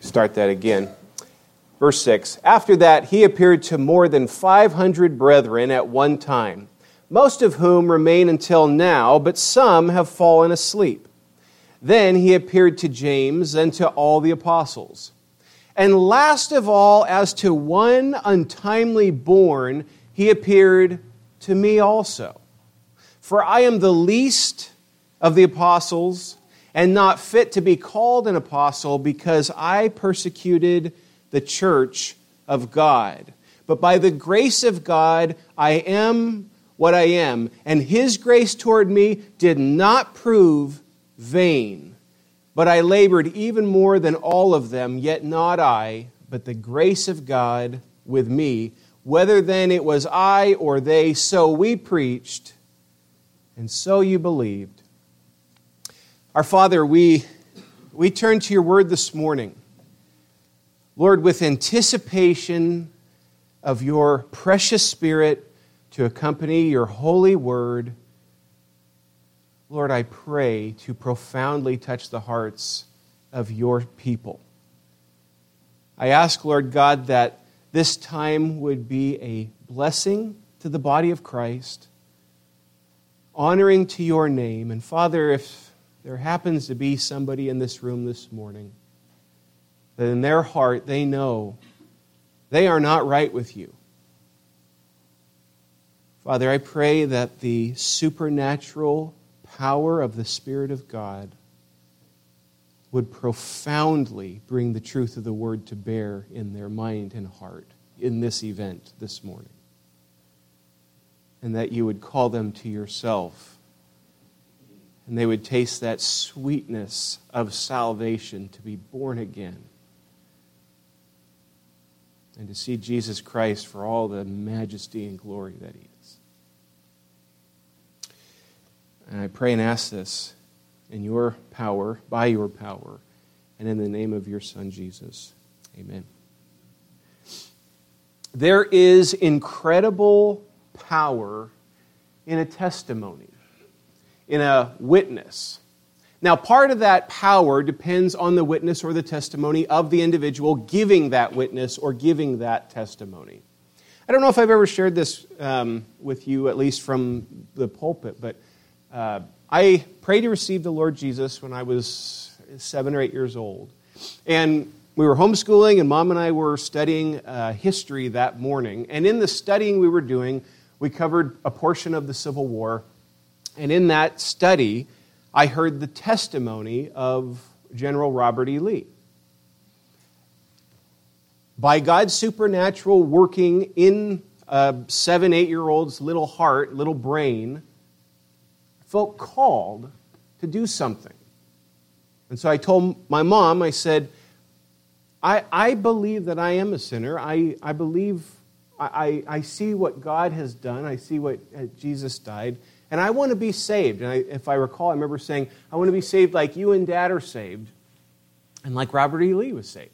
Start that again. Verse 6 After that, he appeared to more than 500 brethren at one time, most of whom remain until now, but some have fallen asleep. Then he appeared to James and to all the apostles. And last of all, as to one untimely born, he appeared to me also. For I am the least of the apostles and not fit to be called an apostle because I persecuted the church of God. But by the grace of God, I am what I am, and his grace toward me did not prove vain. But I labored even more than all of them, yet not I, but the grace of God with me. Whether then it was I or they, so we preached, and so you believed. Our Father, we, we turn to your word this morning. Lord, with anticipation of your precious Spirit to accompany your holy word, Lord, I pray to profoundly touch the hearts of your people. I ask, Lord God, that this time would be a blessing to the body of Christ, honoring to your name. And Father, if there happens to be somebody in this room this morning that in their heart they know they are not right with you. Father, I pray that the supernatural power of the Spirit of God would profoundly bring the truth of the word to bear in their mind and heart in this event this morning. And that you would call them to yourself and they would taste that sweetness of salvation to be born again and to see Jesus Christ for all the majesty and glory that he is. And I pray and ask this in your power, by your power, and in the name of your Son, Jesus. Amen. There is incredible power in a testimony in a witness. Now, part of that power depends on the witness or the testimony of the individual giving that witness or giving that testimony. I don't know if I've ever shared this um, with you, at least from the pulpit, but uh, I prayed to receive the Lord Jesus when I was seven or eight years old. And we were homeschooling, and mom and I were studying uh, history that morning. And in the studying we were doing, we covered a portion of the Civil War and in that study, I heard the testimony of General Robert E. Lee. By God's supernatural working in a seven, eight year old's little heart, little brain, felt called to do something. And so I told my mom, I said, I, I believe that I am a sinner. I, I believe, I, I see what God has done. I see what uh, Jesus died. And I want to be saved. And I, if I recall, I remember saying, I want to be saved like you and dad are saved, and like Robert E. Lee was saved.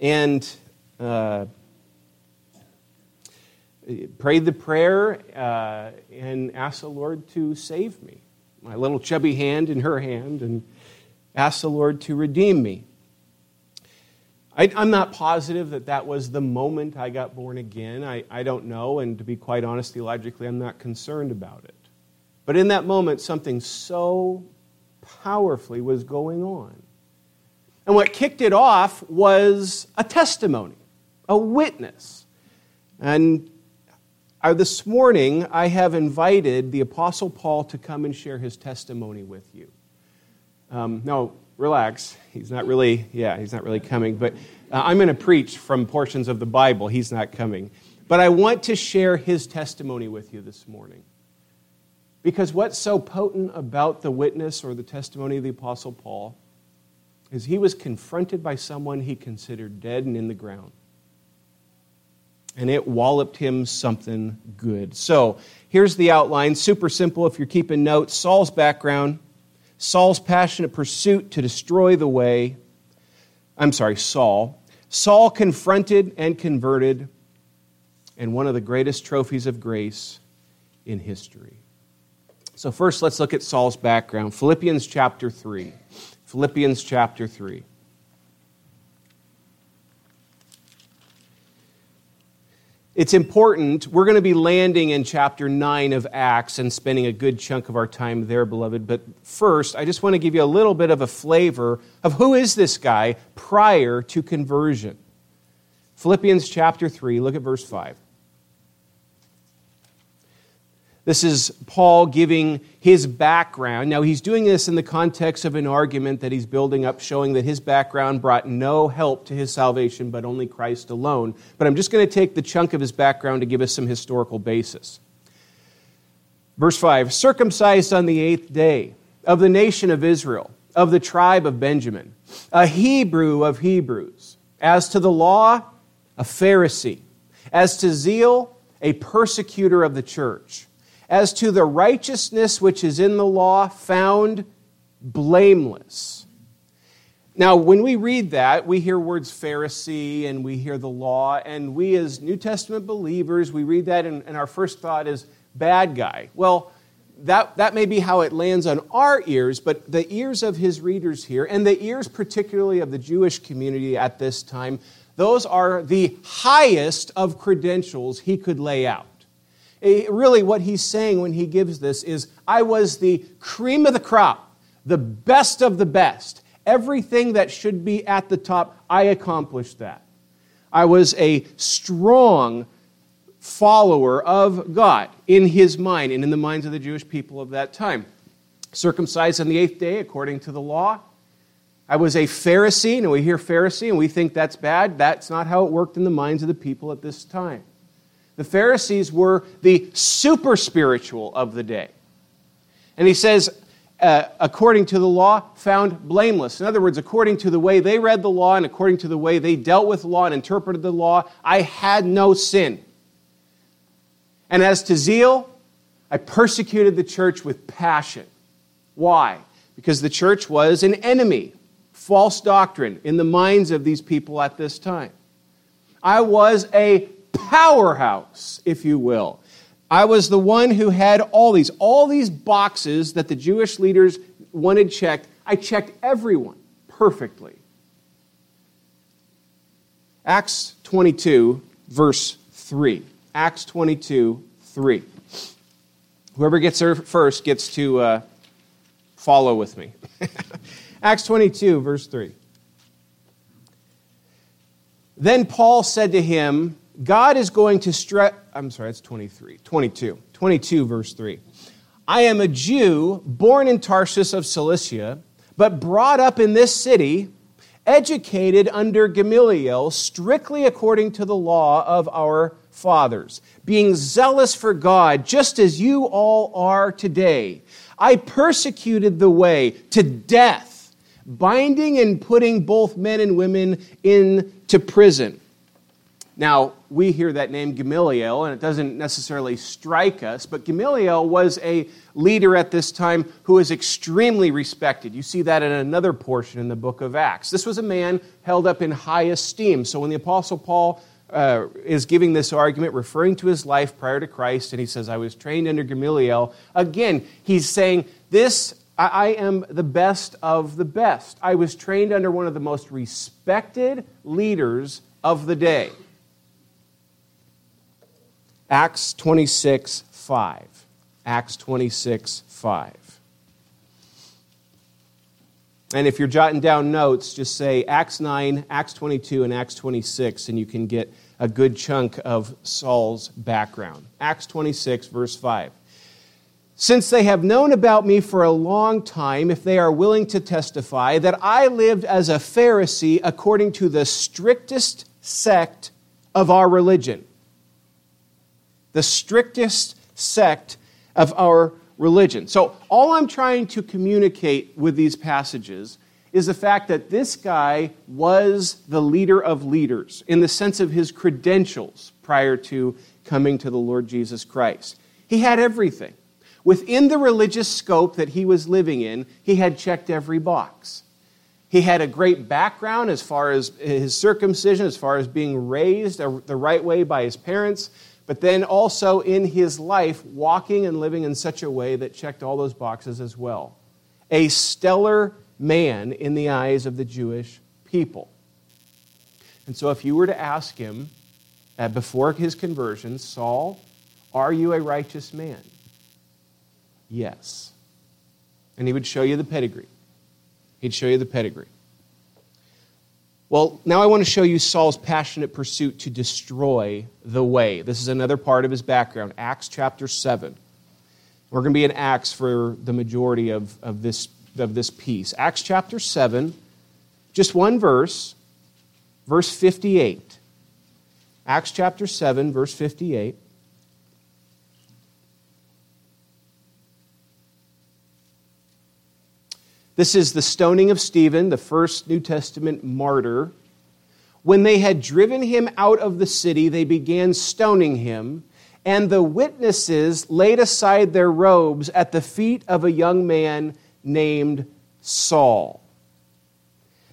And uh, prayed the prayer uh, and asked the Lord to save me. My little chubby hand in her hand, and asked the Lord to redeem me. I, am not positive that that was the moment I got born again. I, I don't know, and to be quite honest, theologically, I'm not concerned about it. But in that moment, something so powerfully was going on. And what kicked it off was a testimony, a witness. And uh, this morning, I have invited the Apostle Paul to come and share his testimony with you. Um, no, relax. He's not really, yeah, he's not really coming. But uh, I'm going to preach from portions of the Bible. He's not coming. But I want to share his testimony with you this morning. Because what's so potent about the witness or the testimony of the Apostle Paul is he was confronted by someone he considered dead and in the ground. And it walloped him something good. So here's the outline super simple if you're keeping notes. Saul's background Saul's passionate pursuit to destroy the way, I'm sorry, Saul. Saul confronted and converted, and one of the greatest trophies of grace in history. So, first, let's look at Saul's background. Philippians chapter 3. Philippians chapter 3. It's important. We're going to be landing in chapter 9 of Acts and spending a good chunk of our time there, beloved. But first, I just want to give you a little bit of a flavor of who is this guy prior to conversion. Philippians chapter 3, look at verse 5. This is Paul giving his background. Now, he's doing this in the context of an argument that he's building up, showing that his background brought no help to his salvation, but only Christ alone. But I'm just going to take the chunk of his background to give us some historical basis. Verse 5 Circumcised on the eighth day of the nation of Israel, of the tribe of Benjamin, a Hebrew of Hebrews. As to the law, a Pharisee. As to zeal, a persecutor of the church as to the righteousness which is in the law, found blameless. Now, when we read that, we hear words Pharisee and we hear the law, and we as New Testament believers, we read that and, and our first thought is bad guy. Well, that, that may be how it lands on our ears, but the ears of his readers here, and the ears particularly of the Jewish community at this time, those are the highest of credentials he could lay out really what he's saying when he gives this is I was the cream of the crop, the best of the best. Everything that should be at the top, I accomplished that. I was a strong follower of God in his mind and in the minds of the Jewish people of that time. Circumcised on the eighth day according to the law. I was a Pharisee, and we hear Pharisee and we think that's bad. That's not how it worked in the minds of the people at this time. The Pharisees were the super spiritual of the day. And he says, uh, according to the law, found blameless. In other words, according to the way they read the law and according to the way they dealt with law and interpreted the law, I had no sin. And as to zeal, I persecuted the church with passion. Why? Because the church was an enemy, false doctrine in the minds of these people at this time. I was a powerhouse, if you will. I was the one who had all these, all these boxes that the Jewish leaders wanted checked. I checked everyone perfectly. Acts 22, verse 3. Acts 22, 3. Whoever gets there first gets to uh, follow with me. Acts 22, verse 3. Then Paul said to him, God is going to stretch, I'm sorry, it's 23, 22, 22, verse 3. I am a Jew born in Tarsus of Cilicia, but brought up in this city, educated under Gamaliel, strictly according to the law of our fathers, being zealous for God, just as you all are today. I persecuted the way to death, binding and putting both men and women into prison. Now, we hear that name Gamaliel, and it doesn't necessarily strike us, but Gamaliel was a leader at this time who was extremely respected. You see that in another portion in the book of Acts. This was a man held up in high esteem. So when the Apostle Paul uh, is giving this argument, referring to his life prior to Christ, and he says, I was trained under Gamaliel, again, he's saying, This I am the best of the best. I was trained under one of the most respected leaders of the day. Acts 26, 5. Acts 26, 5. And if you're jotting down notes, just say Acts 9, Acts 22, and Acts 26, and you can get a good chunk of Saul's background. Acts 26, verse 5. Since they have known about me for a long time, if they are willing to testify, that I lived as a Pharisee according to the strictest sect of our religion the strictest sect of our religion. So, all I'm trying to communicate with these passages is the fact that this guy was the leader of leaders in the sense of his credentials prior to coming to the Lord Jesus Christ. He had everything. Within the religious scope that he was living in, he had checked every box. He had a great background as far as his circumcision, as far as being raised the right way by his parents, but then also in his life, walking and living in such a way that checked all those boxes as well. A stellar man in the eyes of the Jewish people. And so, if you were to ask him uh, before his conversion, Saul, are you a righteous man? Yes. And he would show you the pedigree. He'd show you the pedigree. Well, now I want to show you Saul's passionate pursuit to destroy the way. This is another part of his background, Acts chapter 7. We're going to be in Acts for the majority of, of, this, of this piece. Acts chapter 7, just one verse, verse 58. Acts chapter 7, verse 58. This is the stoning of Stephen, the first New Testament martyr. When they had driven him out of the city, they began stoning him, and the witnesses laid aside their robes at the feet of a young man named Saul.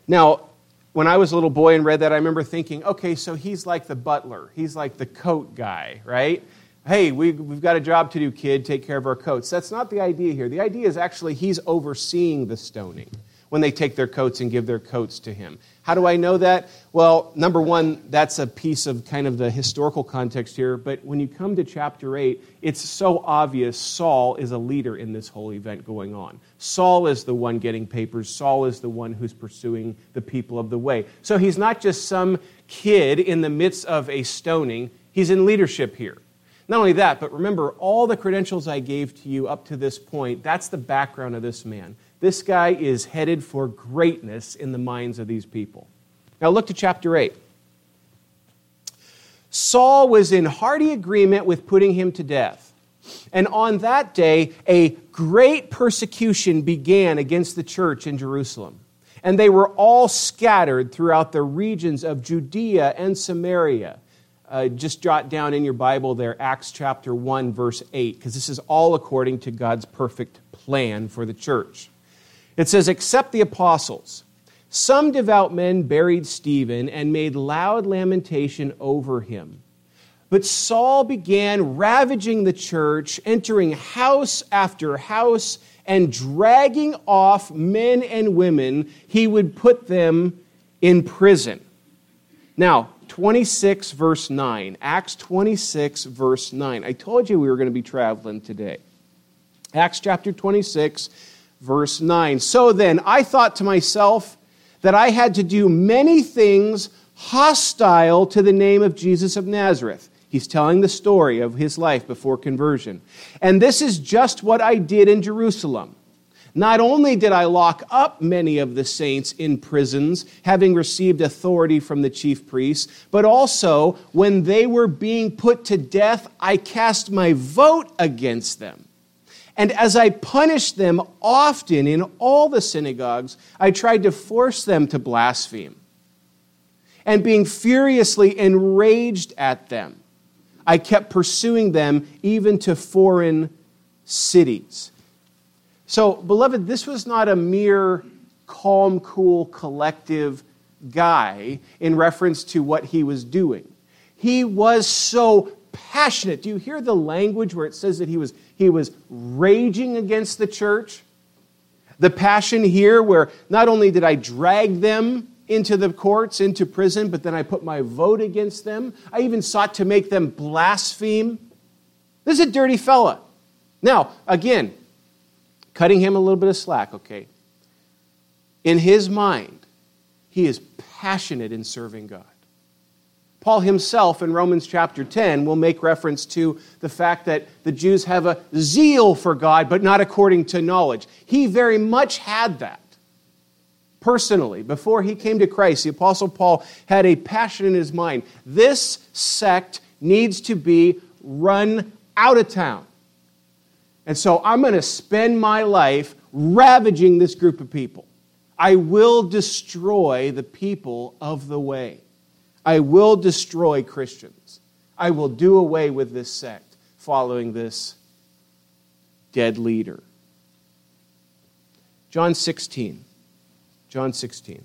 Now, when I was a little boy and read that, I remember thinking, okay, so he's like the butler, he's like the coat guy, right? Hey, we, we've got a job to do, kid, take care of our coats. That's not the idea here. The idea is actually he's overseeing the stoning when they take their coats and give their coats to him. How do I know that? Well, number one, that's a piece of kind of the historical context here. But when you come to chapter 8, it's so obvious Saul is a leader in this whole event going on. Saul is the one getting papers, Saul is the one who's pursuing the people of the way. So he's not just some kid in the midst of a stoning, he's in leadership here. Not only that, but remember all the credentials I gave to you up to this point, that's the background of this man. This guy is headed for greatness in the minds of these people. Now look to chapter 8. Saul was in hearty agreement with putting him to death. And on that day, a great persecution began against the church in Jerusalem. And they were all scattered throughout the regions of Judea and Samaria uh, just jot down in your Bible there Acts chapter 1, verse 8, because this is all according to God's perfect plan for the church. It says, Except the apostles, some devout men buried Stephen and made loud lamentation over him. But Saul began ravaging the church, entering house after house, and dragging off men and women. He would put them in prison. Now, 26, verse 9. Acts 26, verse 9. I told you we were going to be traveling today. Acts chapter 26, verse 9. So then, I thought to myself that I had to do many things hostile to the name of Jesus of Nazareth. He's telling the story of his life before conversion. And this is just what I did in Jerusalem. Not only did I lock up many of the saints in prisons, having received authority from the chief priests, but also when they were being put to death, I cast my vote against them. And as I punished them often in all the synagogues, I tried to force them to blaspheme. And being furiously enraged at them, I kept pursuing them even to foreign cities. So, beloved, this was not a mere calm, cool, collective guy in reference to what he was doing. He was so passionate. Do you hear the language where it says that he was, he was raging against the church? The passion here, where not only did I drag them into the courts, into prison, but then I put my vote against them. I even sought to make them blaspheme. This is a dirty fella. Now, again, cutting him a little bit of slack, okay? In his mind, he is passionate in serving God. Paul himself in Romans chapter 10 will make reference to the fact that the Jews have a zeal for God, but not according to knowledge. He very much had that. Personally, before he came to Christ, the Apostle Paul had a passion in his mind. This sect needs to be run out of town. And so I'm going to spend my life ravaging this group of people. I will destroy the people of the way. I will destroy Christians. I will do away with this sect following this dead leader. John 16. John 16.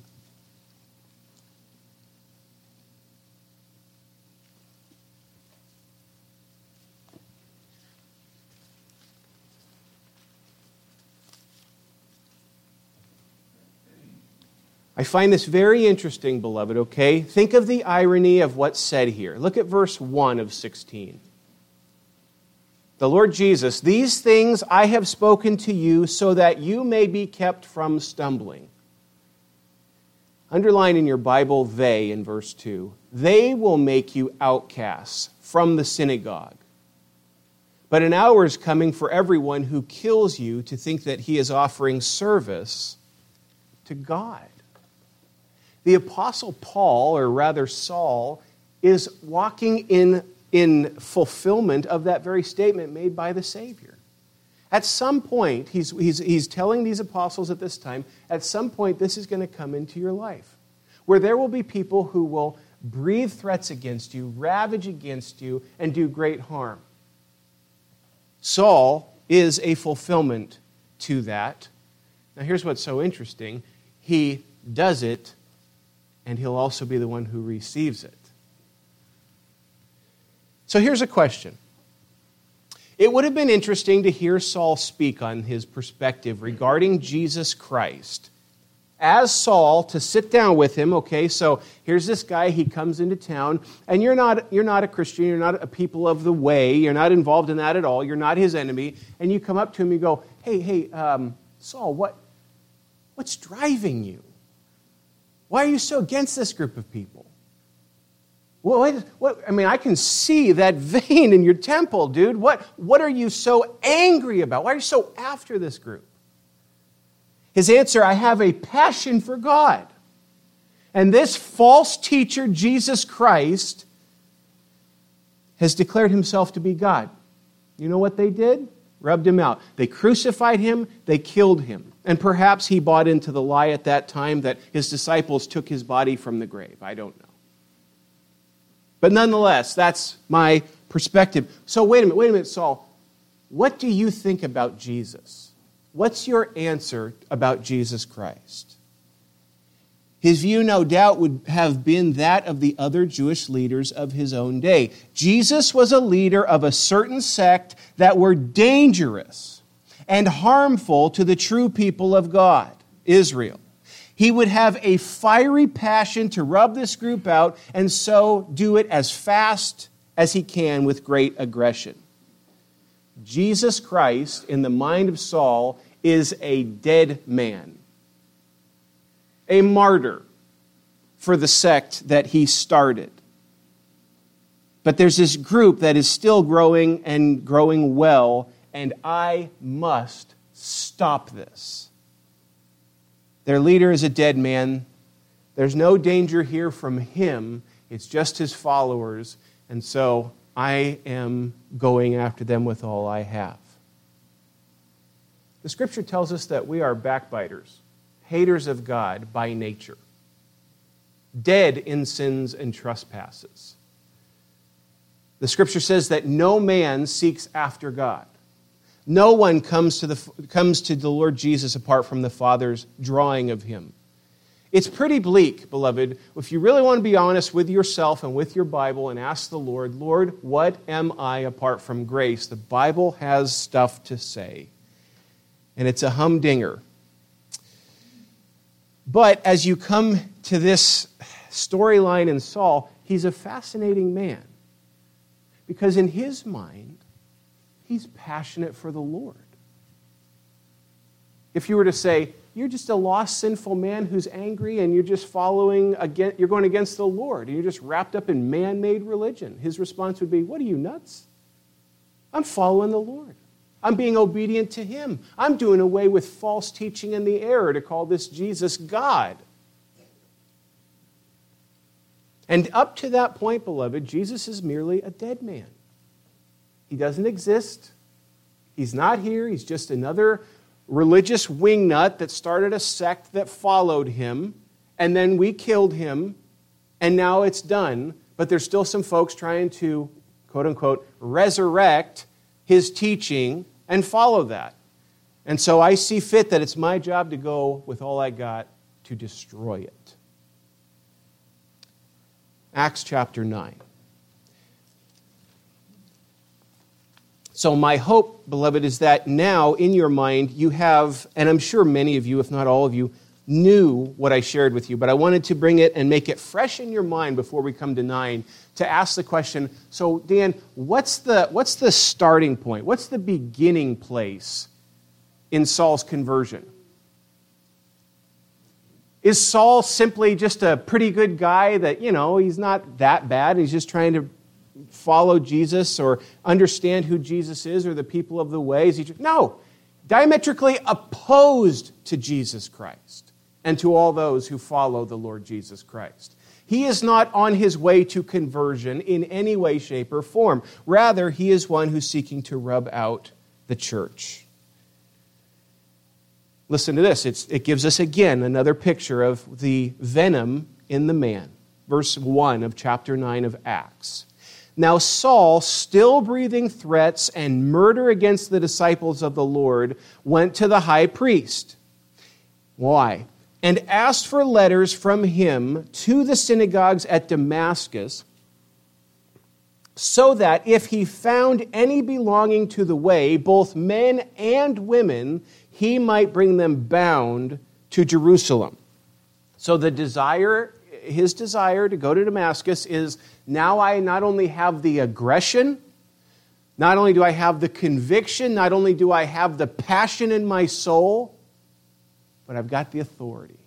I find this very interesting, beloved, okay? Think of the irony of what's said here. Look at verse 1 of 16. The Lord Jesus, these things I have spoken to you so that you may be kept from stumbling. Underline in your Bible, they in verse 2. They will make you outcasts from the synagogue. But an hour is coming for everyone who kills you to think that he is offering service to God. The Apostle Paul, or rather Saul, is walking in, in fulfillment of that very statement made by the Savior. At some point, he's, he's, he's telling these apostles at this time, at some point, this is going to come into your life, where there will be people who will breathe threats against you, ravage against you, and do great harm. Saul is a fulfillment to that. Now, here's what's so interesting he does it and he'll also be the one who receives it. So here's a question. It would have been interesting to hear Saul speak on his perspective regarding Jesus Christ. As Saul, to sit down with him, okay, so here's this guy, he comes into town, and you're not, you're not a Christian, you're not a people of the way, you're not involved in that at all, you're not his enemy, and you come up to him, you go, hey, hey, um, Saul, what, what's driving you? Why are you so against this group of people? What, what, I mean, I can see that vein in your temple, dude. What, what are you so angry about? Why are you so after this group? His answer I have a passion for God. And this false teacher, Jesus Christ, has declared himself to be God. You know what they did? Rubbed him out. They crucified him, they killed him. And perhaps he bought into the lie at that time that his disciples took his body from the grave. I don't know. But nonetheless, that's my perspective. So, wait a minute, wait a minute, Saul. What do you think about Jesus? What's your answer about Jesus Christ? His view, no doubt, would have been that of the other Jewish leaders of his own day. Jesus was a leader of a certain sect that were dangerous and harmful to the true people of God, Israel. He would have a fiery passion to rub this group out and so do it as fast as he can with great aggression. Jesus Christ, in the mind of Saul, is a dead man, a martyr for the sect that he started. But there's this group that is still growing and growing well and I must stop this. Their leader is a dead man. There's no danger here from him, it's just his followers. And so I am going after them with all I have. The scripture tells us that we are backbiters, haters of God by nature, dead in sins and trespasses. The scripture says that no man seeks after God. No one comes to, the, comes to the Lord Jesus apart from the Father's drawing of him. It's pretty bleak, beloved, if you really want to be honest with yourself and with your Bible and ask the Lord, Lord, what am I apart from grace? The Bible has stuff to say, and it's a humdinger. But as you come to this storyline in Saul, he's a fascinating man. Because in his mind, He's passionate for the Lord. If you were to say, you're just a lost, sinful man who's angry and you're just following, against, you're going against the Lord, and you're just wrapped up in man made religion, his response would be, What are you, nuts? I'm following the Lord. I'm being obedient to him. I'm doing away with false teaching and the error to call this Jesus God. And up to that point, beloved, Jesus is merely a dead man. He doesn't exist. He's not here. He's just another religious wingnut that started a sect that followed him, and then we killed him, and now it's done. But there's still some folks trying to, quote unquote, resurrect his teaching and follow that. And so I see fit that it's my job to go with all I got to destroy it. Acts chapter 9. So, my hope, beloved, is that now in your mind you have, and I'm sure many of you, if not all of you, knew what I shared with you, but I wanted to bring it and make it fresh in your mind before we come to 9 to ask the question so, Dan, what's the, what's the starting point? What's the beginning place in Saul's conversion? Is Saul simply just a pretty good guy that, you know, he's not that bad? He's just trying to follow Jesus or understand who Jesus is or the people of the way? No, diametrically opposed to Jesus Christ and to all those who follow the Lord Jesus Christ. He is not on his way to conversion in any way, shape, or form. Rather, he is one who's seeking to rub out the church. Listen to this. It's, it gives us again another picture of the venom in the man. Verse 1 of chapter 9 of Acts. Now, Saul, still breathing threats and murder against the disciples of the Lord, went to the high priest. Why? and asked for letters from him to the synagogues at Damascus, so that if he found any belonging to the way, both men and women, he might bring them bound to Jerusalem. So the desire, his desire to go to Damascus is now I not only have the aggression, not only do I have the conviction, not only do I have the passion in my soul, but I've got the authority.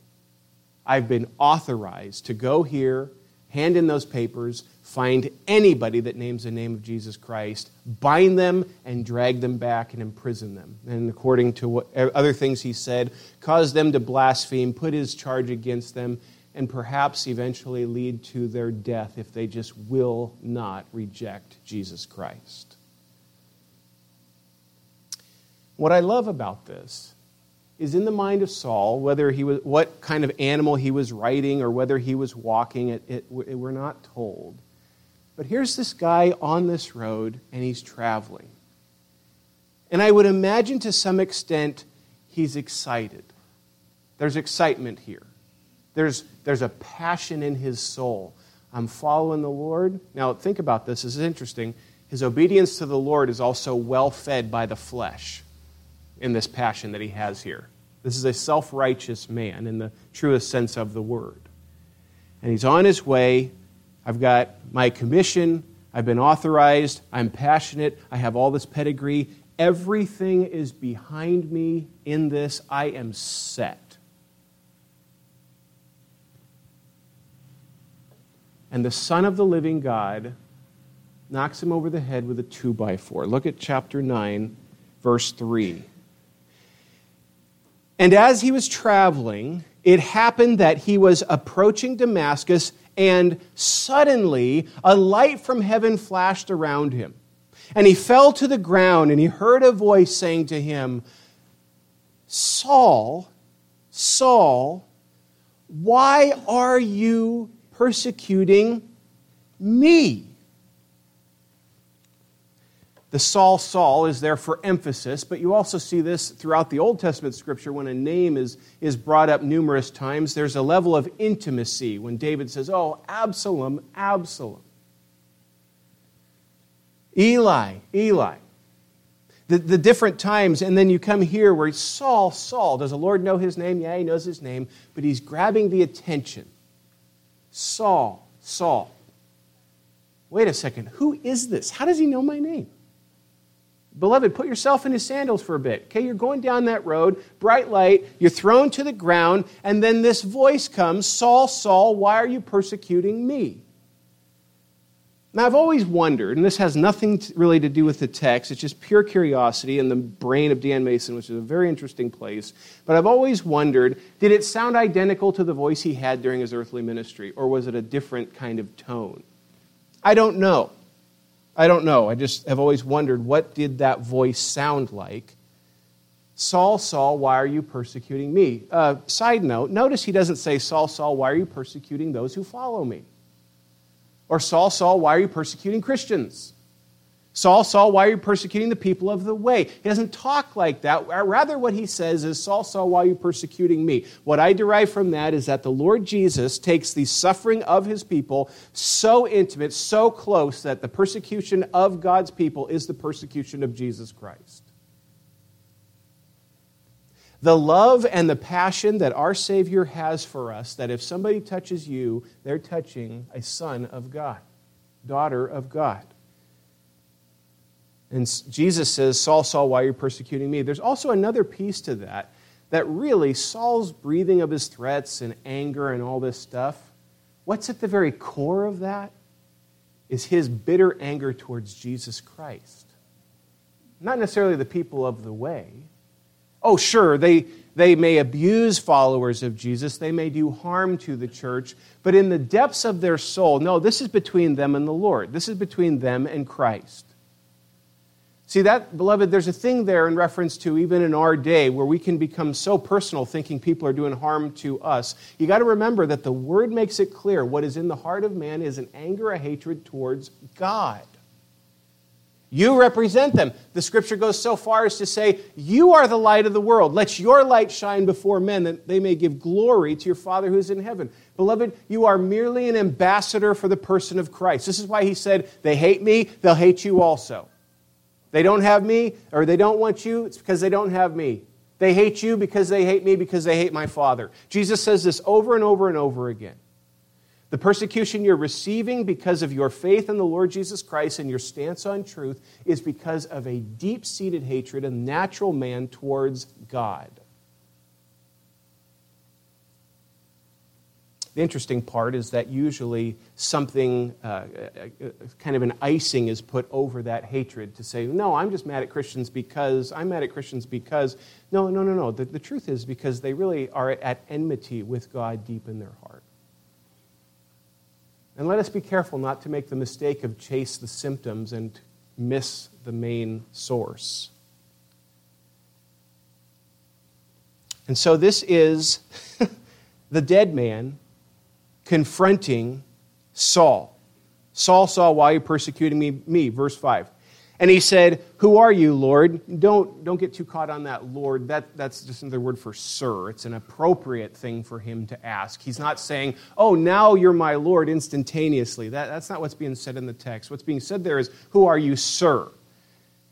I've been authorized to go here, hand in those papers, find anybody that names the name of Jesus Christ, bind them, and drag them back and imprison them. And according to what other things he said, cause them to blaspheme, put his charge against them, and perhaps eventually lead to their death if they just will not reject Jesus Christ. What I love about this is in the mind of Saul, whether he was, what kind of animal he was riding or whether he was walking, it, it, we're not told. But here's this guy on this road, and he's traveling. And I would imagine to some extent he's excited. There's excitement here, there's, there's a passion in his soul. I'm following the Lord. Now, think about this. This is interesting. His obedience to the Lord is also well fed by the flesh in this passion that he has here. This is a self righteous man in the truest sense of the word. And he's on his way. I've got my commission. I've been authorized. I'm passionate. I have all this pedigree. Everything is behind me in this. I am set. And the Son of the living God knocks him over the head with a two by four. Look at chapter 9, verse 3. And as he was traveling, it happened that he was approaching Damascus, and suddenly a light from heaven flashed around him. And he fell to the ground, and he heard a voice saying to him, Saul, Saul, why are you persecuting me? The Saul, Saul is there for emphasis, but you also see this throughout the Old Testament scripture when a name is, is brought up numerous times. There's a level of intimacy when David says, Oh, Absalom, Absalom. Eli, Eli. The, the different times, and then you come here where Saul, Saul. Does the Lord know his name? Yeah, he knows his name, but he's grabbing the attention. Saul, Saul. Wait a second, who is this? How does he know my name? Beloved, put yourself in his sandals for a bit. Okay, you're going down that road, bright light, you're thrown to the ground, and then this voice comes Saul, Saul, why are you persecuting me? Now, I've always wondered, and this has nothing really to do with the text, it's just pure curiosity in the brain of Dan Mason, which is a very interesting place. But I've always wondered did it sound identical to the voice he had during his earthly ministry, or was it a different kind of tone? I don't know. I don't know. I just have always wondered what did that voice sound like? Saul, Saul, why are you persecuting me? Uh, side note, notice he doesn't say, Saul, Saul, why are you persecuting those who follow me? Or Saul, Saul, why are you persecuting Christians? Saul, Saul, why are you persecuting the people of the way? He doesn't talk like that. Rather, what he says is, Saul, Saul, why are you persecuting me? What I derive from that is that the Lord Jesus takes the suffering of his people so intimate, so close, that the persecution of God's people is the persecution of Jesus Christ. The love and the passion that our Savior has for us, that if somebody touches you, they're touching a son of God, daughter of God. And Jesus says, Saul, Saul, why are you persecuting me? There's also another piece to that, that really Saul's breathing of his threats and anger and all this stuff, what's at the very core of that is his bitter anger towards Jesus Christ. Not necessarily the people of the way. Oh, sure, they, they may abuse followers of Jesus, they may do harm to the church, but in the depths of their soul, no, this is between them and the Lord. This is between them and Christ. See, that, beloved, there's a thing there in reference to even in our day where we can become so personal thinking people are doing harm to us. You got to remember that the word makes it clear what is in the heart of man is an anger, a hatred towards God. You represent them. The scripture goes so far as to say, You are the light of the world. Let your light shine before men that they may give glory to your Father who is in heaven. Beloved, you are merely an ambassador for the person of Christ. This is why he said, They hate me, they'll hate you also. They don't have me, or they don't want you, it's because they don't have me. They hate you because they hate me, because they hate my Father. Jesus says this over and over and over again. The persecution you're receiving because of your faith in the Lord Jesus Christ and your stance on truth is because of a deep seated hatred of natural man towards God. The interesting part is that usually something, uh, uh, uh, kind of an icing, is put over that hatred to say, no, I'm just mad at Christians because, I'm mad at Christians because. No, no, no, no. The, the truth is because they really are at enmity with God deep in their heart. And let us be careful not to make the mistake of chase the symptoms and miss the main source. And so this is the dead man confronting Saul. Saul saw, Why you persecuting me? me? Verse 5. And he said, Who are you, Lord? Don't, don't get too caught on that, Lord. That, that's just another word for sir. It's an appropriate thing for him to ask. He's not saying, Oh, now you're my Lord instantaneously. That, that's not what's being said in the text. What's being said there is, Who are you, sir?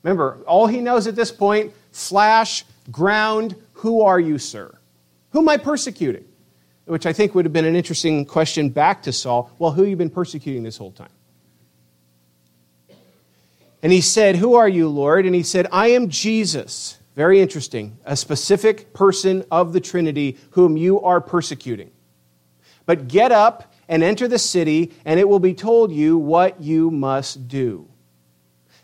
Remember, all he knows at this point, flash, ground, who are you, sir? Who am I persecuting? which I think would have been an interesting question back to Saul. Well, who have you been persecuting this whole time? And he said, Who are you, Lord? And he said, I am Jesus. Very interesting. A specific person of the Trinity whom you are persecuting. But get up and enter the city, and it will be told you what you must do.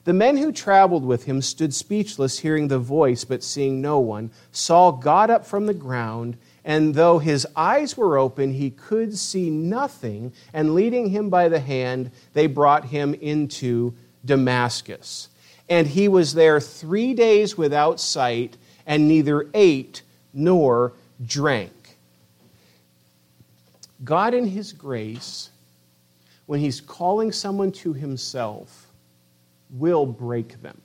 The men who traveled with him stood speechless, hearing the voice, but seeing no one. Saul got up from the ground and though his eyes were open, he could see nothing. And leading him by the hand, they brought him into Damascus. And he was there three days without sight, and neither ate nor drank. God, in his grace, when he's calling someone to himself, will break them.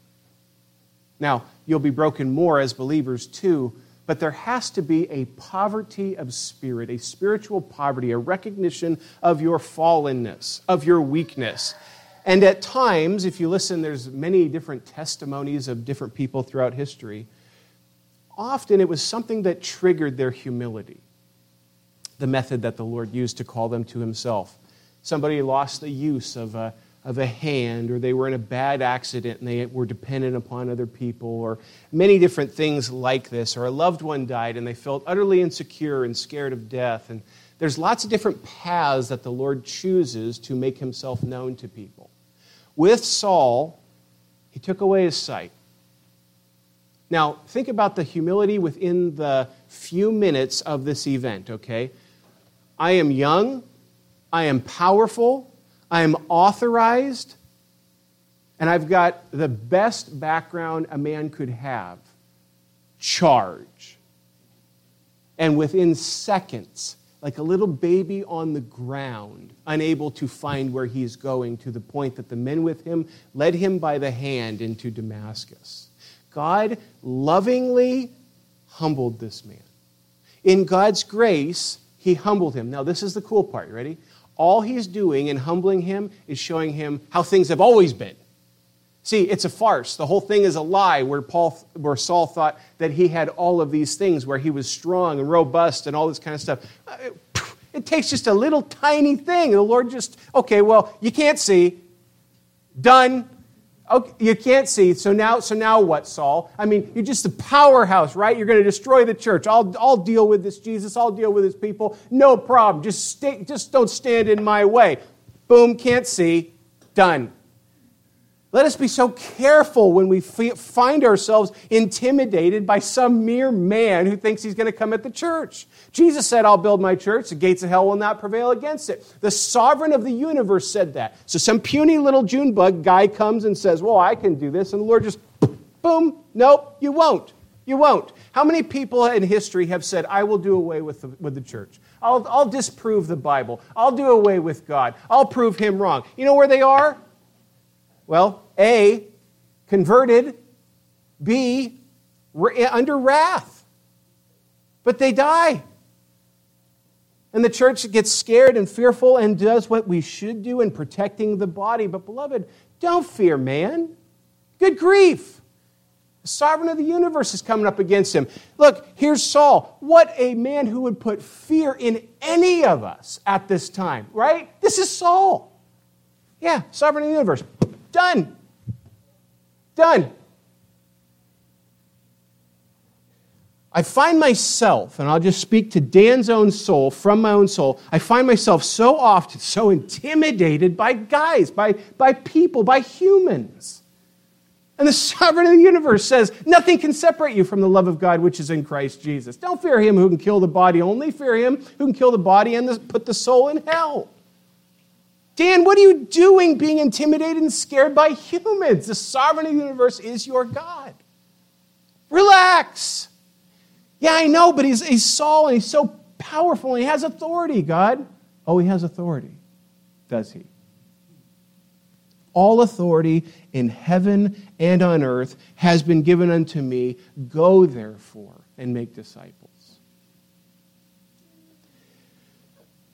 Now, you'll be broken more as believers too but there has to be a poverty of spirit, a spiritual poverty, a recognition of your fallenness, of your weakness. And at times, if you listen, there's many different testimonies of different people throughout history. Often it was something that triggered their humility, the method that the Lord used to call them to Himself. Somebody lost the use of a of a hand, or they were in a bad accident and they were dependent upon other people, or many different things like this, or a loved one died and they felt utterly insecure and scared of death. And there's lots of different paths that the Lord chooses to make himself known to people. With Saul, he took away his sight. Now, think about the humility within the few minutes of this event, okay? I am young, I am powerful, I am authorized, and I've got the best background a man could have charge. And within seconds, like a little baby on the ground, unable to find where he's going, to the point that the men with him led him by the hand into Damascus. God lovingly humbled this man. In God's grace, he humbled him. Now, this is the cool part. You ready? all he's doing in humbling him is showing him how things have always been. See, it's a farce. The whole thing is a lie where, Paul, where Saul thought that he had all of these things, where he was strong and robust and all this kind of stuff. Uh, it takes just a little tiny thing. The Lord just, okay, well, you can't see. Done. Okay, you can't see. So now, so now what, Saul? I mean, you're just a powerhouse, right? You're going to destroy the church. I'll, I'll deal with this Jesus. I'll deal with his people. No problem. Just, stay, just don't stand in my way. Boom, can't see. Done. Let us be so careful when we find ourselves intimidated by some mere man who thinks he's going to come at the church. Jesus said, I'll build my church, the gates of hell will not prevail against it. The sovereign of the universe said that. So some puny little June bug guy comes and says, Well, I can do this. And the Lord just, boom, nope, you won't. You won't. How many people in history have said, I will do away with the, with the church? I'll, I'll disprove the Bible. I'll do away with God. I'll prove him wrong. You know where they are? Well, A, converted, B, under wrath. But they die. And the church gets scared and fearful and does what we should do in protecting the body. But, beloved, don't fear man. Good grief. The sovereign of the universe is coming up against him. Look, here's Saul. What a man who would put fear in any of us at this time, right? This is Saul. Yeah, sovereign of the universe. Done. Done. I find myself, and I'll just speak to Dan's own soul, from my own soul, I find myself so often so intimidated by guys, by, by people, by humans. And the sovereign of the universe says, Nothing can separate you from the love of God which is in Christ Jesus. Don't fear him who can kill the body, only fear him who can kill the body and put the soul in hell. Dan, what are you doing being intimidated and scared by humans? The sovereign of the universe is your God. Relax. Yeah, I know, but he's, he's Saul and he's so powerful and he has authority, God. Oh, he has authority. Does he? All authority in heaven and on earth has been given unto me. Go therefore and make disciples.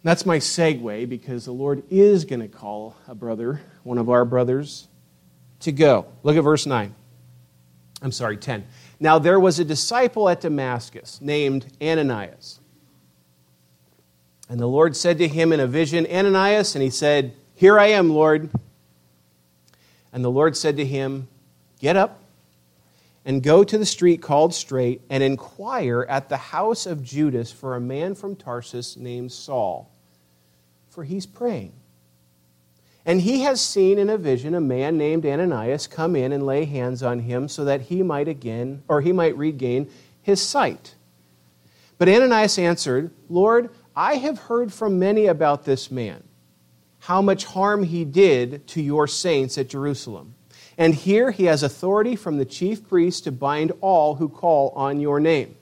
That's my segue because the Lord is going to call a brother, one of our brothers, to go. Look at verse 9. I'm sorry, 10. Now there was a disciple at Damascus named Ananias. And the Lord said to him in a vision, Ananias, and he said, Here I am, Lord. And the Lord said to him, Get up and go to the street called Straight and inquire at the house of Judas for a man from Tarsus named Saul for he's praying. And he has seen in a vision a man named Ananias come in and lay hands on him so that he might again, or he might regain his sight. But Ananias answered, Lord, I have heard from many about this man, how much harm he did to your saints at Jerusalem. And here he has authority from the chief priest to bind all who call on your name.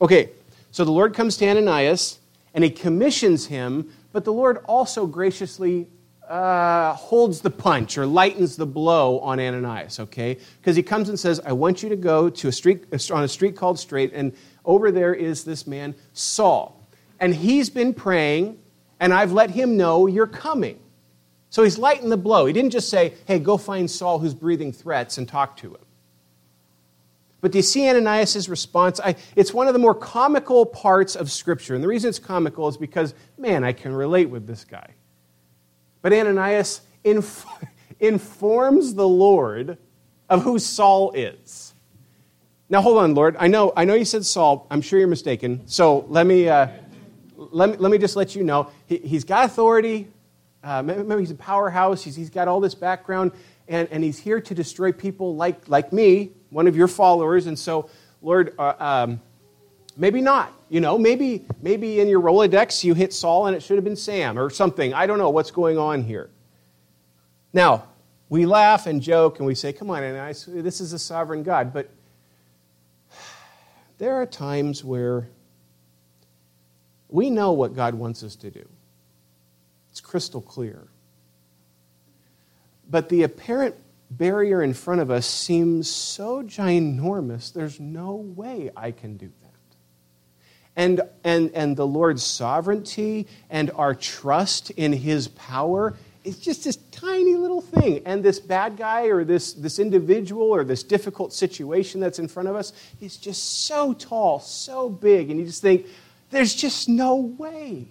Okay, so the Lord comes to Ananias and he commissions him but the Lord also graciously uh, holds the punch or lightens the blow on Ananias, okay? Because he comes and says, I want you to go to a street, on a street called Straight, and over there is this man, Saul. And he's been praying, and I've let him know you're coming. So he's lightened the blow. He didn't just say, hey, go find Saul who's breathing threats and talk to him. But do you see Ananias' response? I, it's one of the more comical parts of Scripture. And the reason it's comical is because, man, I can relate with this guy. But Ananias inf- informs the Lord of who Saul is. Now, hold on, Lord. I know, I know you said Saul. I'm sure you're mistaken. So let me, uh, let me, let me just let you know. He, has got authority. Uh, maybe he's a powerhouse. He's, he's got all this background. And, and he's here to destroy people like, like me, one of your followers, and so, Lord, uh, um, maybe not. You know, maybe maybe in your Rolodex you hit Saul and it should have been Sam or something. I don't know what's going on here. Now, we laugh and joke and we say, "Come on, and this is a sovereign God," but there are times where we know what God wants us to do. It's crystal clear. But the apparent barrier in front of us seems so ginormous, there's no way I can do that. And, and, and the Lord's sovereignty and our trust in His power is just this tiny little thing. And this bad guy or this, this individual or this difficult situation that's in front of us is just so tall, so big. And you just think, there's just no way.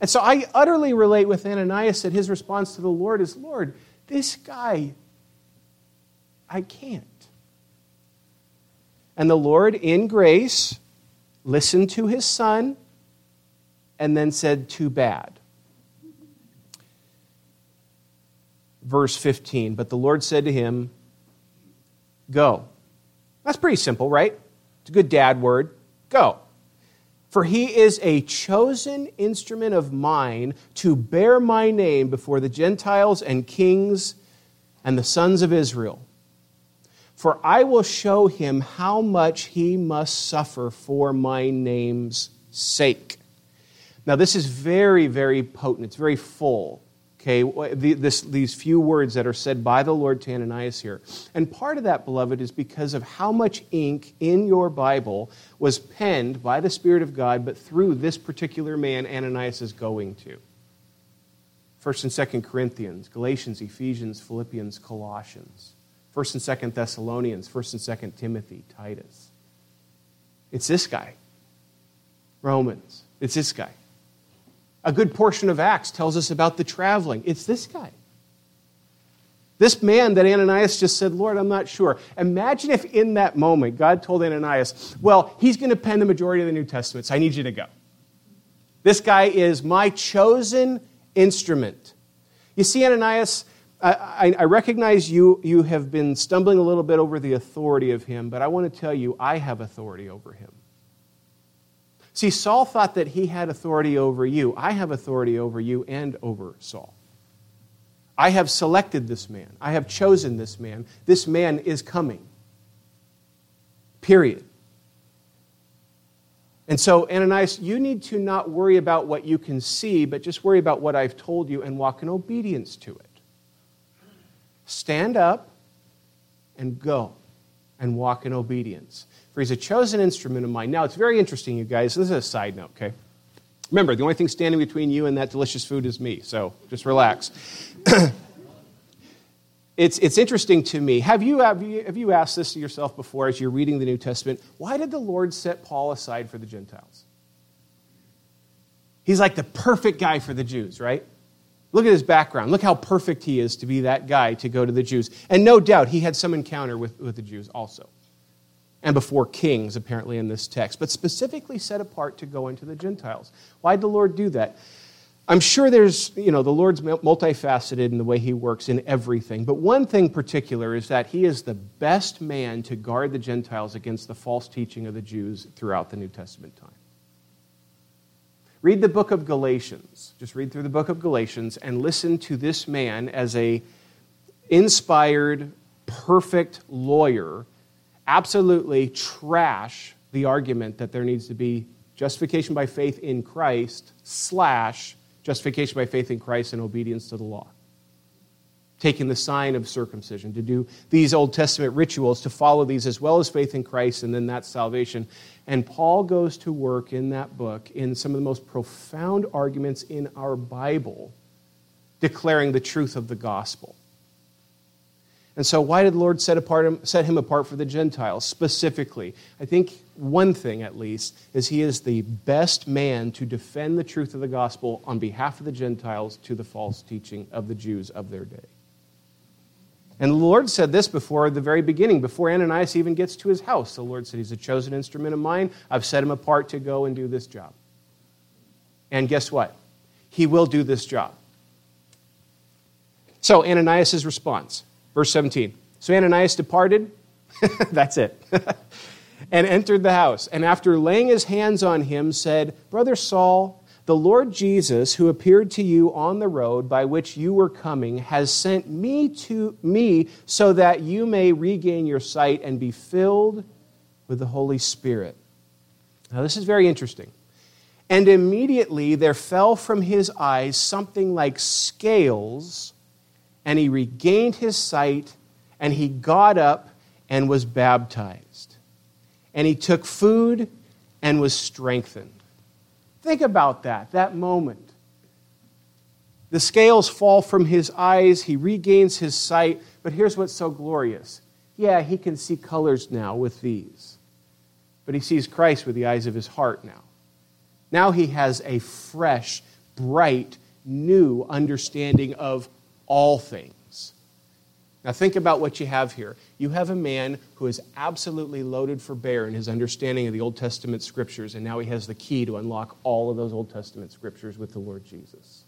And so I utterly relate with Ananias that his response to the Lord is Lord, this guy, I can't. And the Lord, in grace, listened to his son and then said, Too bad. Verse 15 But the Lord said to him, Go. That's pretty simple, right? It's a good dad word. Go. For he is a chosen instrument of mine to bear my name before the Gentiles and kings and the sons of Israel. For I will show him how much he must suffer for my name's sake. Now, this is very, very potent. It's very full. Okay, this, these few words that are said by the Lord to Ananias here. And part of that, beloved, is because of how much ink in your Bible was penned by the Spirit of God, but through this particular man Ananias is going to. First and Second Corinthians, Galatians, Ephesians, Philippians, Colossians. First and Second Thessalonians, First and Second Timothy, Titus. It's this guy. Romans. It's this guy. A good portion of Acts tells us about the traveling. It's this guy. This man that Ananias just said, Lord, I'm not sure. Imagine if in that moment God told Ananias, Well, he's going to pen the majority of the New Testament, so I need you to go. This guy is my chosen instrument. You see, Ananias, I, I, recognize you, you have been stumbling a little bit over the authority of him, but I want to tell you, I have authority over him. See, Saul thought that he had authority over you. I have authority over you and over Saul. I have selected this man. I have chosen this man. This man is coming. Period. And so, Ananias, you need to not worry about what you can see, but just worry about what I've told you and walk in obedience to it. Stand up and go and walk in obedience for he's a chosen instrument of mine. Now, it's very interesting, you guys. This is a side note, okay? Remember, the only thing standing between you and that delicious food is me, so just relax. it's, it's interesting to me. Have you, have, you, have you asked this to yourself before as you're reading the New Testament? Why did the Lord set Paul aside for the Gentiles? He's like the perfect guy for the Jews, right? Look at his background. Look how perfect he is to be that guy to go to the Jews. And no doubt he had some encounter with, with the Jews also and before kings, apparently, in this text, but specifically set apart to go into the Gentiles. Why did the Lord do that? I'm sure there's, you know, the Lord's multifaceted in the way he works in everything. But one thing particular is that he is the best man to guard the Gentiles against the false teaching of the Jews throughout the New Testament time. Read the book of Galatians. Just read through the book of Galatians and listen to this man as a inspired, perfect lawyer absolutely trash the argument that there needs to be justification by faith in Christ slash justification by faith in Christ and obedience to the law. Taking the sign of circumcision, to do these Old Testament rituals, to follow these as well as faith in Christ, and then that's salvation. And Paul goes to work in that book in some of the most profound arguments in our Bible, declaring the truth of the gospel. And so, why did the Lord set, apart, set him apart for the Gentiles specifically? I think one thing, at least, is he is the best man to defend the truth of the gospel on behalf of the Gentiles to the false teaching of the Jews of their day. And the Lord said this before the very beginning, before Ananias even gets to his house. The Lord said, He's a chosen instrument of mine. I've set him apart to go and do this job. And guess what? He will do this job. So, Ananias' response Verse 17. So Ananias departed. That's it. and entered the house. And after laying his hands on him, said, Brother Saul, the Lord Jesus, who appeared to you on the road by which you were coming, has sent me to me so that you may regain your sight and be filled with the Holy Spirit. Now, this is very interesting. And immediately there fell from his eyes something like scales and he regained his sight, and he got up and was baptized. And he took food and was strengthened. Think about that, that moment. The scales fall from his eyes, he regains his sight. But here's what's so glorious yeah, he can see colors now with these, but he sees Christ with the eyes of his heart now. Now he has a fresh, bright, new understanding of all things. Now, think about what you have here. You have a man who is absolutely loaded for bear in his understanding of the Old Testament scriptures, and now he has the key to unlock all of those Old Testament scriptures with the Lord Jesus.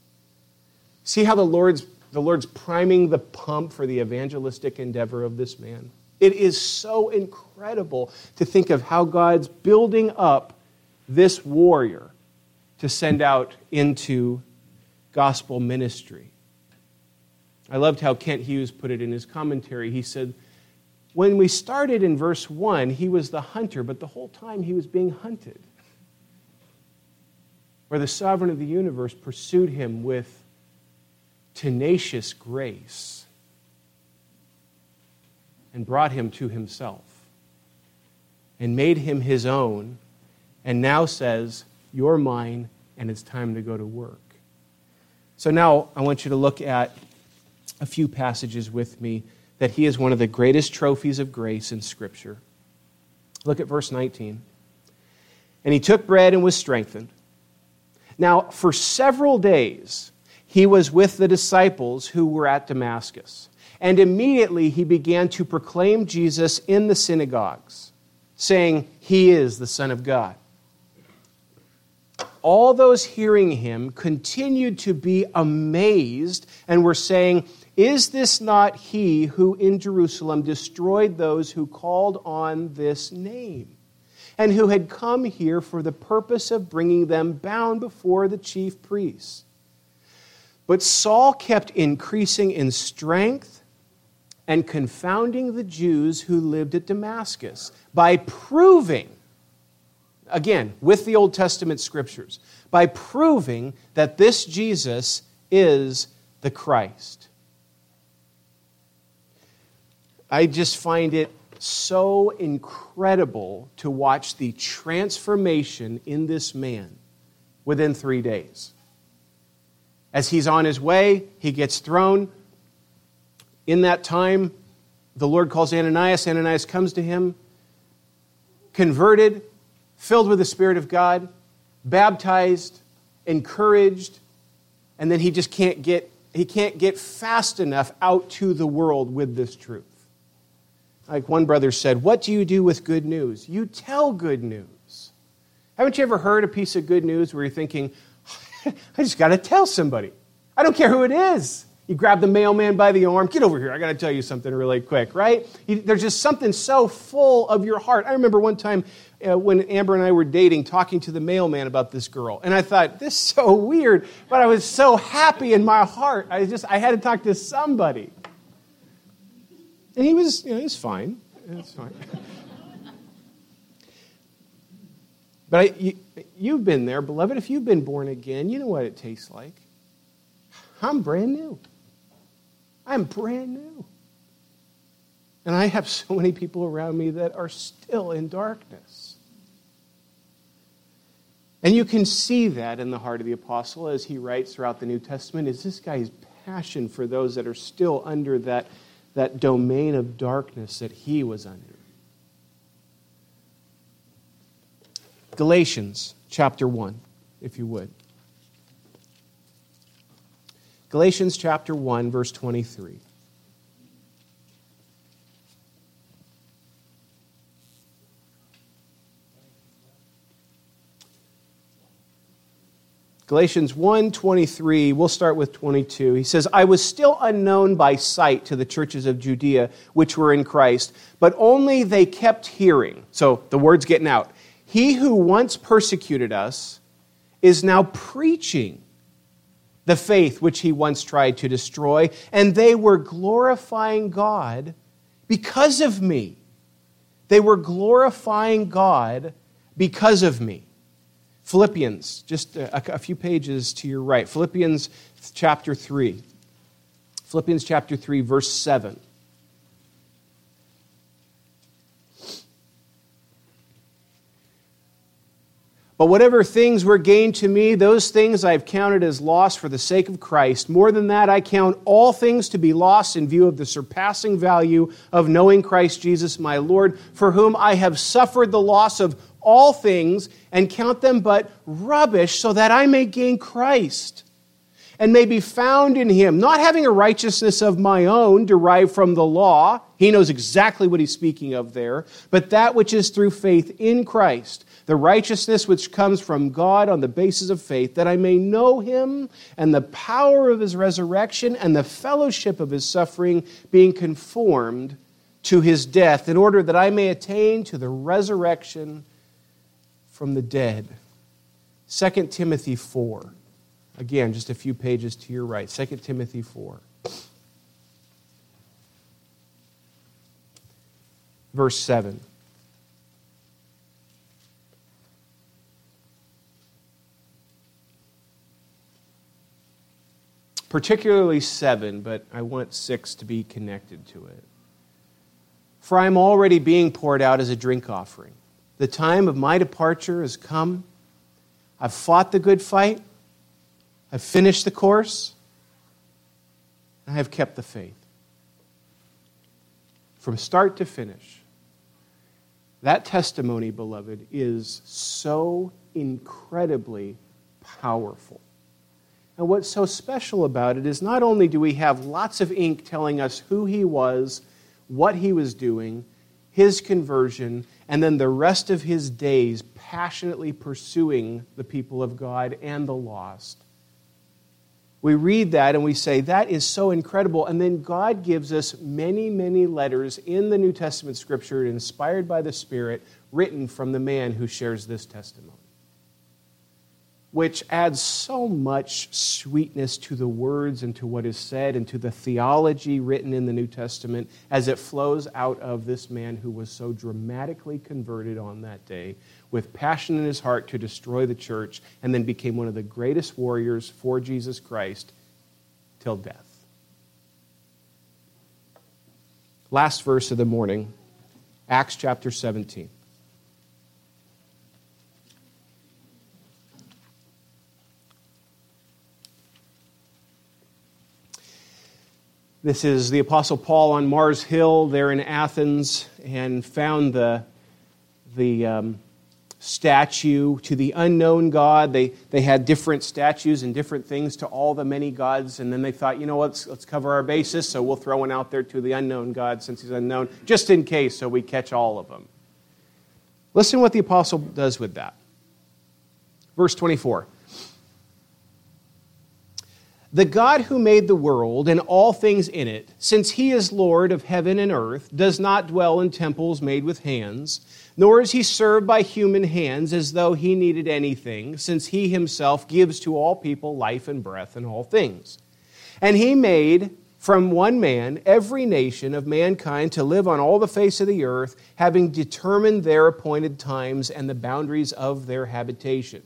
See how the Lord's, the Lord's priming the pump for the evangelistic endeavor of this man? It is so incredible to think of how God's building up this warrior to send out into gospel ministry. I loved how Kent Hughes put it in his commentary. He said, When we started in verse 1, he was the hunter, but the whole time he was being hunted. Where the sovereign of the universe pursued him with tenacious grace and brought him to himself and made him his own, and now says, You're mine, and it's time to go to work. So now I want you to look at a few passages with me that he is one of the greatest trophies of grace in Scripture. Look at verse 19. And he took bread and was strengthened. Now, for several days, he was with the disciples who were at Damascus. And immediately he began to proclaim Jesus in the synagogues, saying, He is the Son of God all those hearing him continued to be amazed and were saying, Is this not he who in Jerusalem destroyed those who called on this name? And who had come here for the purpose of bringing them bound before the chief priests. But Saul kept increasing in strength and confounding the Jews who lived at Damascus by proving again, with the Old Testament scriptures, by proving that this Jesus is the Christ. I just find it so incredible to watch the transformation in this man within three days. As he's on his way, he gets thrown. In that time, the Lord calls Ananias. Ananias comes to him, converted, filled with the Spirit of God, baptized, encouraged, and then he just can't get he can't get fast enough out to the world with this truth. Like one brother said, What do you do with good news? You tell good news. Haven't you ever heard a piece of good news where you're thinking, I just got to tell somebody? I don't care who it is. You grab the mailman by the arm, get over here, I got to tell you something really quick, right? there's just something so full of your heart. I remember one time uh, when Amber and I were dating, talking to the mailman about this girl. And I thought, this is so weird, but I was so happy in my heart. I just, I had to talk to somebody. And he was, you know, he's fine. It's fine. but I, you, you've been there, beloved. If you've been born again, you know what it tastes like. I'm brand new. I'm brand new. And I have so many people around me that are still in darkness. And you can see that in the heart of the apostle as he writes throughout the New Testament is this guy's passion for those that are still under that, that domain of darkness that he was under. Galatians chapter 1, if you would. Galatians chapter 1, verse 23. Galatians 1:23, we'll start with 22. He says, "I was still unknown by sight to the churches of Judea which were in Christ, but only they kept hearing." So the word's getting out. He who once persecuted us is now preaching the faith which he once tried to destroy, and they were glorifying God because of me. They were glorifying God because of me. Philippians, just a, a, few pages to your right. Philippians chapter 3. Philippians chapter 3, verse 7. But whatever things were gained to me, those things I have counted as loss for the sake of Christ. More than that, I count all things to be lost in view of the surpassing value of knowing Christ Jesus my Lord, for whom I have suffered the loss of all things and count them but rubbish, so that I may gain Christ and may be found in him, not having a righteousness of my own derived from the law. He knows exactly what he's speaking of there, but that which is through faith in Christ the righteousness which comes from God on the basis of faith, that I may know him and the power of his resurrection and the fellowship of his suffering, being conformed to his death, in order that I may attain to the resurrection from the dead. 2 Timothy 4. Again, just a few pages to your right. 2 Timothy 4. Verse 7. Particularly seven, but I want six to be connected to it. For I am already being poured out as a drink offering. The time of my departure has come. I've fought the good fight. I've finished the course. I have kept the faith. From start to finish. That testimony, beloved, is so incredibly powerful. And what's so special about it is not only do we have lots of ink telling us who he was, what he was doing, his conversion, and then the rest of his days passionately pursuing the people of God and the lost. We read that and we say, that is so incredible. And then God gives us many, many letters in the New Testament scripture inspired by the Spirit, written from the man who shares this testimony which adds so much sweetness to the words and to what is said and to the theology written in the New Testament as it flows out of this man who was so dramatically converted on that day with passion in his heart to destroy the church and then became one of the greatest warriors for Jesus Christ till death. Last verse of the morning, Acts chapter 17. This is the Apostle Paul on Mars Hill there in Athens and found the, the um, statue to the unknown God. They, they had different statues and different things to all the many gods, and then they thought, you know, let's, let's cover our bases, so we'll throw one out there to the unknown God since he's unknown, just in case, so we catch all of them. Listen what the apostle does with that. Verse 24. The God who made the world and all things in it, since he is Lord of heaven and earth, does not dwell in temples made with hands, nor is he served by human hands as though he needed anything, since he himself gives to all people life and breath and all things. And he made from one man every nation of mankind to live on all the face of the earth, having determined their appointed times and the boundaries of their habitation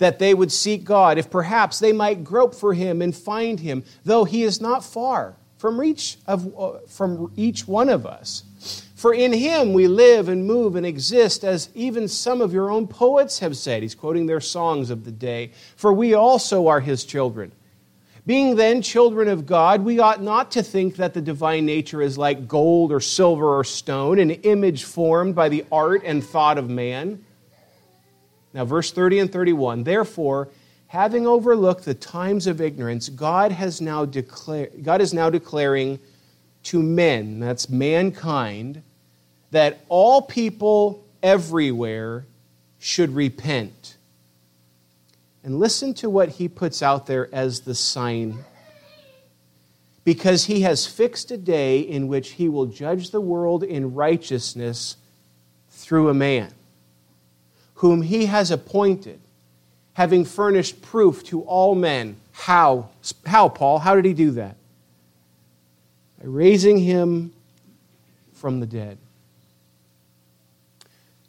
that they would seek God, if perhaps they might grope for him and find him, though he is not far from each, of, uh, from each one of us. For in him we live and move and exist, as even some of your own poets have said. He's quoting their songs of the day. For we also are his children. Being then children of God, we ought not to think that the divine nature is like gold or silver or stone, an image formed by the art and thought of man. Now, verse 30 and 31 Therefore, having overlooked the times of ignorance, God, has now declare, God is now declaring to men, that's mankind, that all people everywhere should repent. And listen to what he puts out there as the sign. Because he has fixed a day in which he will judge the world in righteousness through a man whom he has appointed, having furnished proof to all men. How? How, Paul? How did he do that? By raising him from the dead.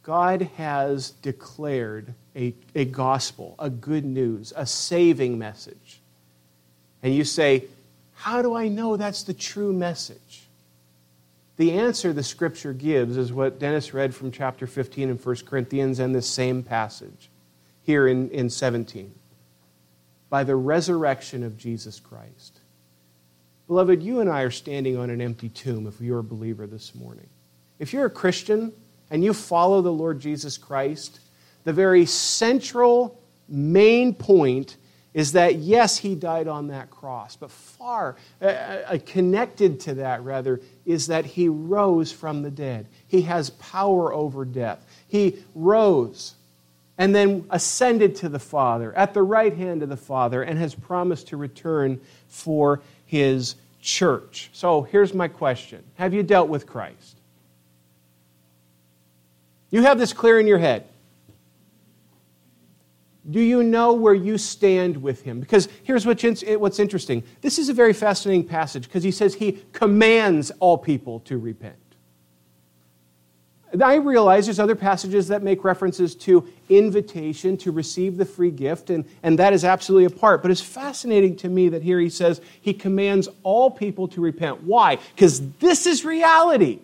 God has declared a, a gospel, a good news, a saving message. And you say, How do I know that's the true message? The answer the scripture gives is what Dennis read from chapter 15 in 1 Corinthians and this same passage. here in, in 17 by the resurrection of Jesus Christ. Beloved, you and I are standing on an empty tomb if you're a believer this morning. If you're a Christian and you follow the Lord Jesus Christ, the very central main point is that yes, he died on that cross, but far uh, uh, connected to that, rather, is that he rose from the dead. He has power over death. He rose and then ascended to the Father, at the right hand of the Father, and has promised to return for his church. So here's my question Have you dealt with Christ? You have this clear in your head. Do you know where you stand with him? Because here's what's interesting. This is a very fascinating passage because he says he commands all people to repent. I realize there's other passages that make references to invitation to receive the free gift, and, and that is absolutely a part. But it's fascinating to me that here he says he commands all people to repent. Why? Because this is reality.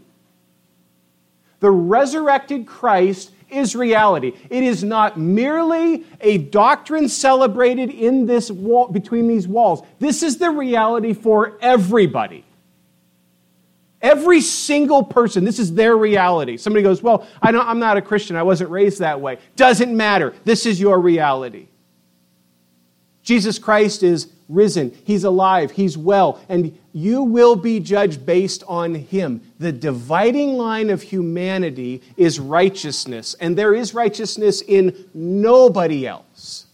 The resurrected Christ is reality. It is not merely a doctrine celebrated in this wall, between these walls. This is the reality for everybody. Every single person, this is their reality. Somebody goes, Well, I am not a Christian. I wasn't raised that way. Doesn't matter. This is your reality. Jesus Christ is risen. He's alive. He's well. And you will be judged based on him. The dividing line of humanity is righteousness, and there is righteousness in nobody else.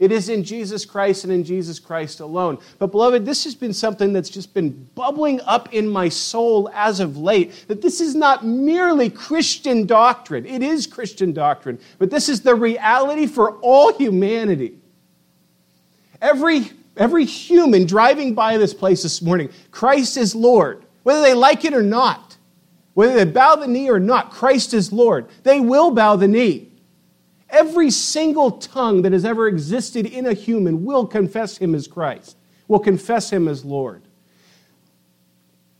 It is in Jesus Christ and in Jesus Christ alone. But, beloved, this has been something that's just been bubbling up in my soul as of late that this is not merely Christian doctrine. It is Christian doctrine, but this is the reality for all humanity. Every, every human driving by this place this morning, Christ is Lord, whether they like it or not. Whether they bow the knee or not, Christ is Lord. They will bow the knee. Every single tongue that has ever existed in a human will confess him as Christ, will confess him as Lord.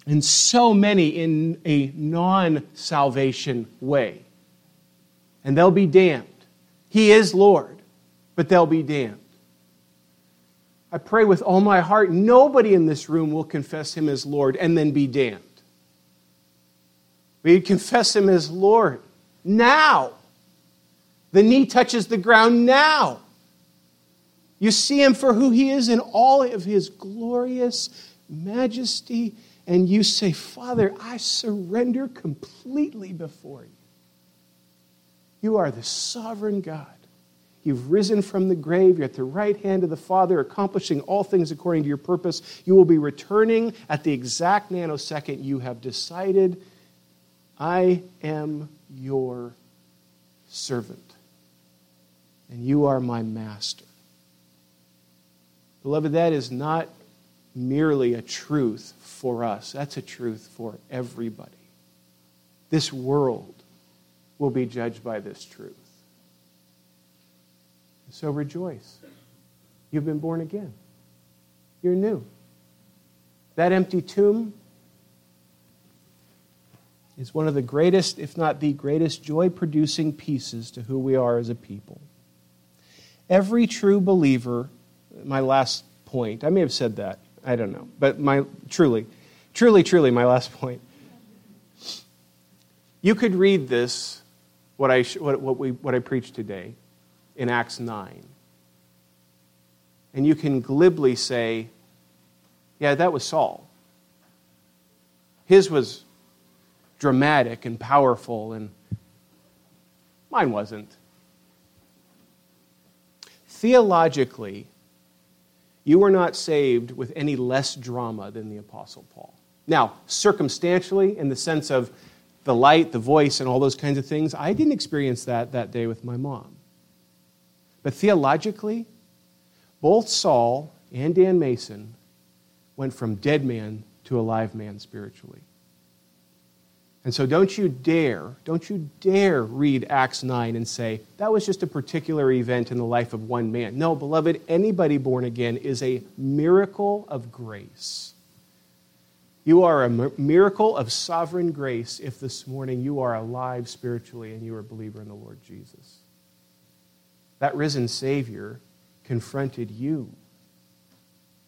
And so many in a non salvation way. And they'll be damned. He is Lord, but they'll be damned. I pray with all my heart, nobody in this room will confess him as Lord and then be damned. We confess him as Lord now. The knee touches the ground now. You see him for who he is in all of his glorious majesty, and you say, Father, I surrender completely before you. You are the sovereign God. You've risen from the grave. You're at the right hand of the Father, accomplishing all things according to your purpose. You will be returning at the exact nanosecond you have decided, I am your servant, and you are my master. Beloved, that is not merely a truth for us, that's a truth for everybody. This world will be judged by this truth. So rejoice. You've been born again. You're new. That empty tomb is one of the greatest, if not the greatest, joy producing pieces to who we are as a people. Every true believer, my last point, I may have said that, I don't know, but my truly, truly, truly, my last point. You could read this, what I, what, what, we, what I preached today, in Acts 9. And you can glibly say, yeah, that was Saul. His was dramatic and powerful, and mine wasn't. Theologically, you were not saved with any less drama than the Apostle Paul. Now, circumstantially, in the sense of the light, the voice, and all those kinds of things, I didn't experience that that day with my mom. But theologically, both Saul and Dan Mason went from dead man to a live man spiritually. And so don't you dare, don't you dare read Acts 9 and say, that was just a particular event in the life of one man. No, beloved, anybody born again is a miracle of grace. You are a miracle of sovereign grace if this morning you are alive spiritually and you are a believer in the Lord Jesus. That risen Savior confronted you,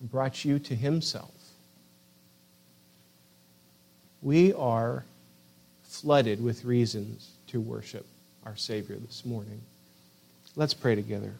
and brought you to Himself. We are flooded with reasons to worship our Savior this morning. Let's pray together.